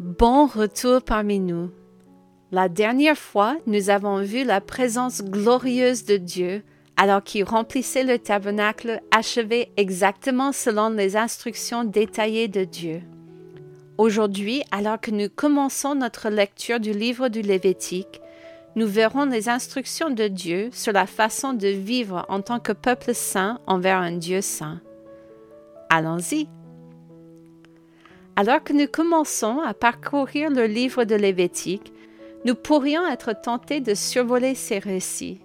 Bon retour parmi nous. La dernière fois, nous avons vu la présence glorieuse de Dieu alors qu'il remplissait le tabernacle achevé exactement selon les instructions détaillées de Dieu. Aujourd'hui, alors que nous commençons notre lecture du livre du Lévitique, nous verrons les instructions de Dieu sur la façon de vivre en tant que peuple saint envers un Dieu saint. Allons-y. Alors que nous commençons à parcourir le livre de Lévitique, nous pourrions être tentés de survoler ces récits,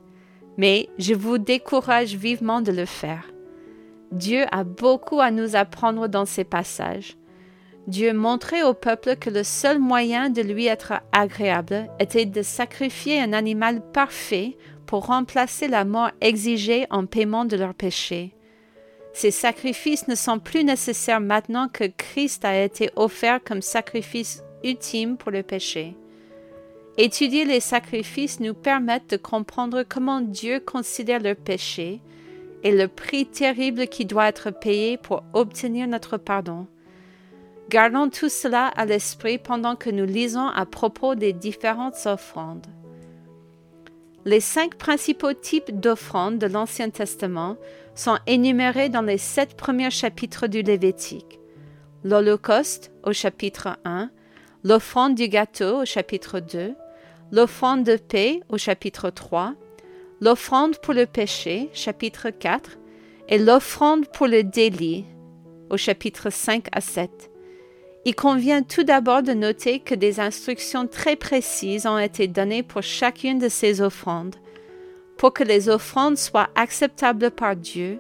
mais je vous décourage vivement de le faire. Dieu a beaucoup à nous apprendre dans ces passages. Dieu montrait au peuple que le seul moyen de lui être agréable était de sacrifier un animal parfait pour remplacer la mort exigée en paiement de leurs péchés. Ces sacrifices ne sont plus nécessaires maintenant que Christ a été offert comme sacrifice ultime pour le péché. Étudier les sacrifices nous permet de comprendre comment Dieu considère le péché et le prix terrible qui doit être payé pour obtenir notre pardon. Gardons tout cela à l'esprit pendant que nous lisons à propos des différentes offrandes. Les cinq principaux types d'offrandes de l'Ancien Testament sont énumérés dans les sept premiers chapitres du Lévitique. L'Holocauste au chapitre 1, l'offrande du gâteau au chapitre 2, l'offrande de paix au chapitre 3, l'offrande pour le péché chapitre 4 et l'offrande pour le délit au chapitre 5 à 7. Il convient tout d'abord de noter que des instructions très précises ont été données pour chacune de ces offrandes. Pour que les offrandes soient acceptables par Dieu,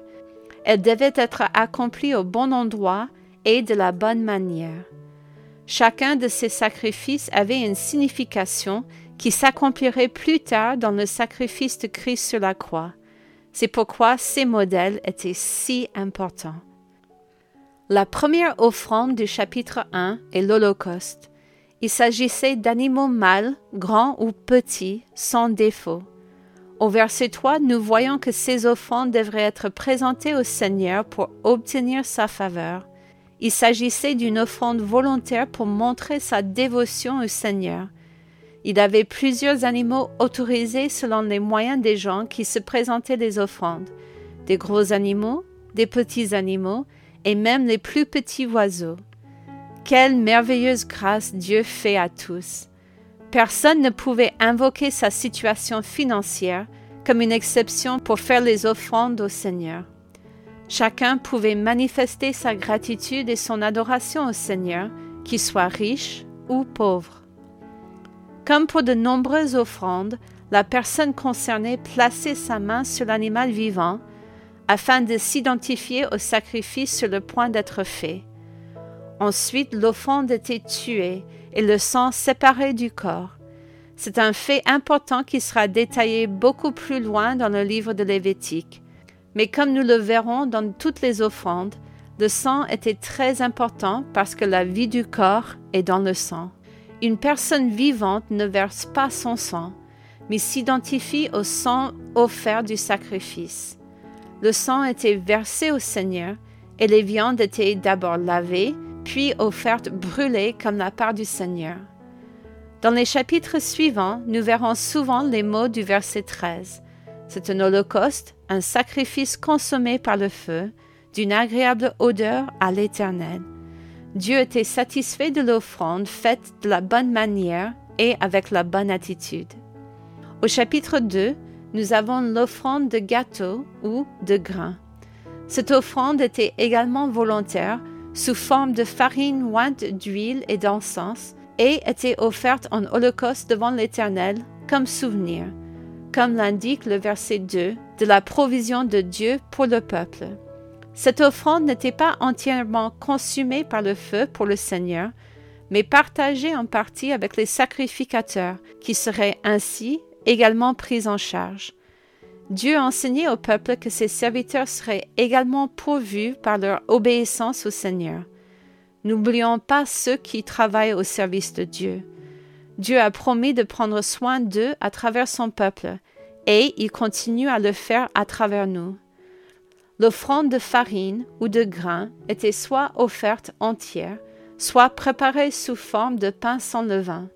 elles devaient être accomplies au bon endroit et de la bonne manière. Chacun de ces sacrifices avait une signification qui s'accomplirait plus tard dans le sacrifice de Christ sur la croix. C'est pourquoi ces modèles étaient si importants. La première offrande du chapitre 1 est l'Holocauste. Il s'agissait d'animaux mâles, grands ou petits, sans défaut. Au verset 3, nous voyons que ces offrandes devraient être présentées au Seigneur pour obtenir sa faveur. Il s'agissait d'une offrande volontaire pour montrer sa dévotion au Seigneur. Il avait plusieurs animaux autorisés selon les moyens des gens qui se présentaient des offrandes, des gros animaux, des petits animaux, et même les plus petits oiseaux. Quelle merveilleuse grâce Dieu fait à tous. Personne ne pouvait invoquer sa situation financière comme une exception pour faire les offrandes au Seigneur. Chacun pouvait manifester sa gratitude et son adoration au Seigneur, qu'il soit riche ou pauvre. Comme pour de nombreuses offrandes, la personne concernée plaçait sa main sur l'animal vivant afin de s'identifier au sacrifice sur le point d'être fait. Ensuite, l'offrande était tuée et le sang séparé du corps. C'est un fait important qui sera détaillé beaucoup plus loin dans le livre de Lévitique. Mais comme nous le verrons dans toutes les offrandes, le sang était très important parce que la vie du corps est dans le sang. Une personne vivante ne verse pas son sang, mais s'identifie au sang offert du sacrifice. Le sang était versé au Seigneur et les viandes étaient d'abord lavées, puis offertes brûlées comme la part du Seigneur. Dans les chapitres suivants, nous verrons souvent les mots du verset 13. C'est un holocauste, un sacrifice consommé par le feu, d'une agréable odeur à l'Éternel. Dieu était satisfait de l'offrande faite de la bonne manière et avec la bonne attitude. Au chapitre 2, nous avons l'offrande de gâteau ou de grains. Cette offrande était également volontaire, sous forme de farine ointe d'huile et d'encens, et était offerte en holocauste devant l'Éternel comme souvenir, comme l'indique le verset 2 de la provision de Dieu pour le peuple. Cette offrande n'était pas entièrement consumée par le feu pour le Seigneur, mais partagée en partie avec les sacrificateurs, qui seraient ainsi également pris en charge. Dieu enseignait au peuple que ses serviteurs seraient également pourvus par leur obéissance au Seigneur. N'oublions pas ceux qui travaillent au service de Dieu. Dieu a promis de prendre soin d'eux à travers son peuple, et il continue à le faire à travers nous. L'offrande de farine ou de grain était soit offerte entière, soit préparée sous forme de pain sans levain.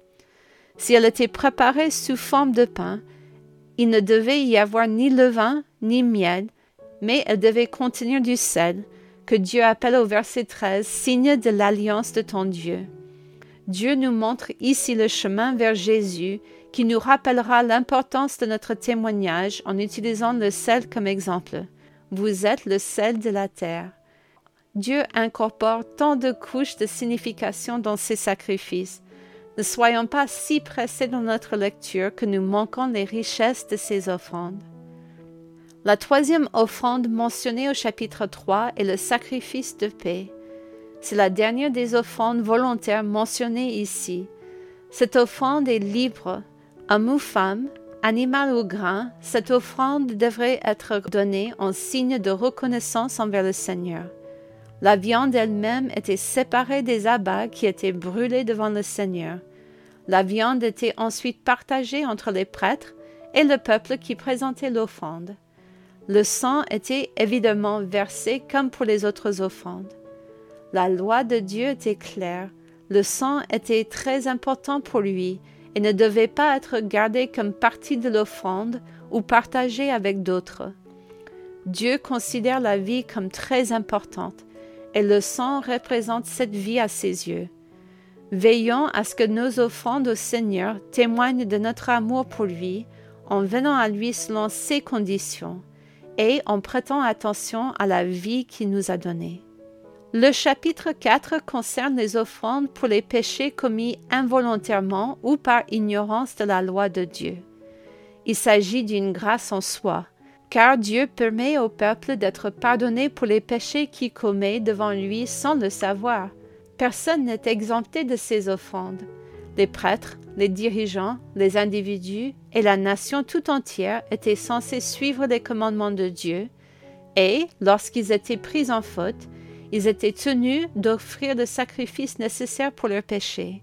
Si elle était préparée sous forme de pain, il ne devait y avoir ni levain ni miel, mais elle devait contenir du sel, que Dieu appelle au verset 13 signe de l'alliance de ton Dieu. Dieu nous montre ici le chemin vers Jésus qui nous rappellera l'importance de notre témoignage en utilisant le sel comme exemple. Vous êtes le sel de la terre. Dieu incorpore tant de couches de signification dans ses sacrifices. Ne soyons pas si pressés dans notre lecture que nous manquons les richesses de ses offrandes. La troisième offrande mentionnée au chapitre 3 est le sacrifice de paix. C'est la dernière des offrandes volontaires mentionnées ici. Cette offrande est libre. Homme ou femme, animal ou grain, cette offrande devrait être donnée en signe de reconnaissance envers le Seigneur. La viande elle-même était séparée des abats qui étaient brûlés devant le Seigneur. La viande était ensuite partagée entre les prêtres et le peuple qui présentait l'offrande. Le sang était évidemment versé comme pour les autres offrandes. La loi de Dieu était claire. Le sang était très important pour lui et ne devait pas être gardé comme partie de l'offrande ou partagé avec d'autres. Dieu considère la vie comme très importante et le sang représente cette vie à ses yeux. Veillons à ce que nos offrandes au Seigneur témoignent de notre amour pour lui en venant à lui selon ses conditions et en prêtant attention à la vie qu'il nous a donnée. Le chapitre 4 concerne les offrandes pour les péchés commis involontairement ou par ignorance de la loi de Dieu. Il s'agit d'une grâce en soi, car Dieu permet au peuple d'être pardonné pour les péchés qu'il commet devant lui sans le savoir. Personne n'est exempté de ces offrandes. Les prêtres, les dirigeants, les individus et la nation tout entière étaient censés suivre les commandements de Dieu, et, lorsqu'ils étaient pris en faute, ils étaient tenus d'offrir le sacrifice nécessaire pour leurs péchés.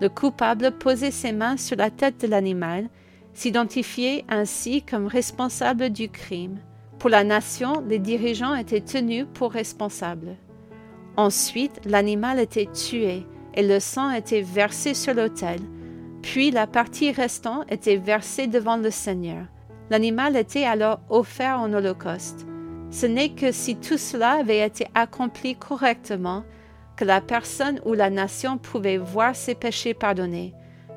Le coupable posait ses mains sur la tête de l'animal s'identifier ainsi comme responsable du crime. Pour la nation, les dirigeants étaient tenus pour responsables. Ensuite, l'animal était tué et le sang était versé sur l'autel, puis la partie restante était versée devant le Seigneur. L'animal était alors offert en holocauste. Ce n'est que si tout cela avait été accompli correctement que la personne ou la nation pouvait voir ses péchés pardonnés,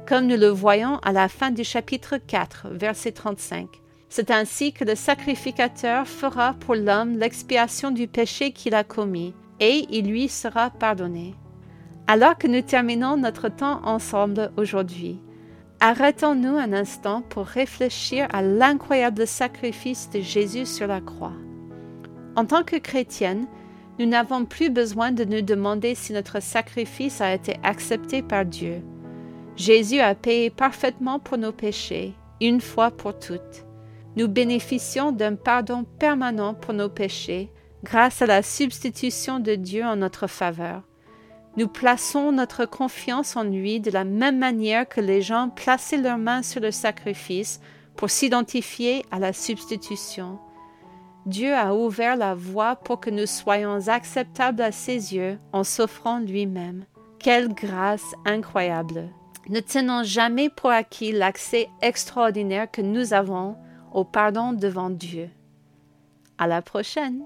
comme nous le voyons à la fin du chapitre 4, verset 35. C'est ainsi que le sacrificateur fera pour l'homme l'expiation du péché qu'il a commis, et il lui sera pardonné. Alors que nous terminons notre temps ensemble aujourd'hui, arrêtons-nous un instant pour réfléchir à l'incroyable sacrifice de Jésus sur la croix. En tant que chrétienne, nous n'avons plus besoin de nous demander si notre sacrifice a été accepté par Dieu. Jésus a payé parfaitement pour nos péchés, une fois pour toutes. Nous bénéficions d'un pardon permanent pour nos péchés grâce à la substitution de Dieu en notre faveur. Nous plaçons notre confiance en lui de la même manière que les gens plaçaient leurs mains sur le sacrifice pour s'identifier à la substitution. Dieu a ouvert la voie pour que nous soyons acceptables à ses yeux en s'offrant lui-même. Quelle grâce incroyable! Ne tenons jamais pour acquis l'accès extraordinaire que nous avons au pardon devant Dieu. À la prochaine!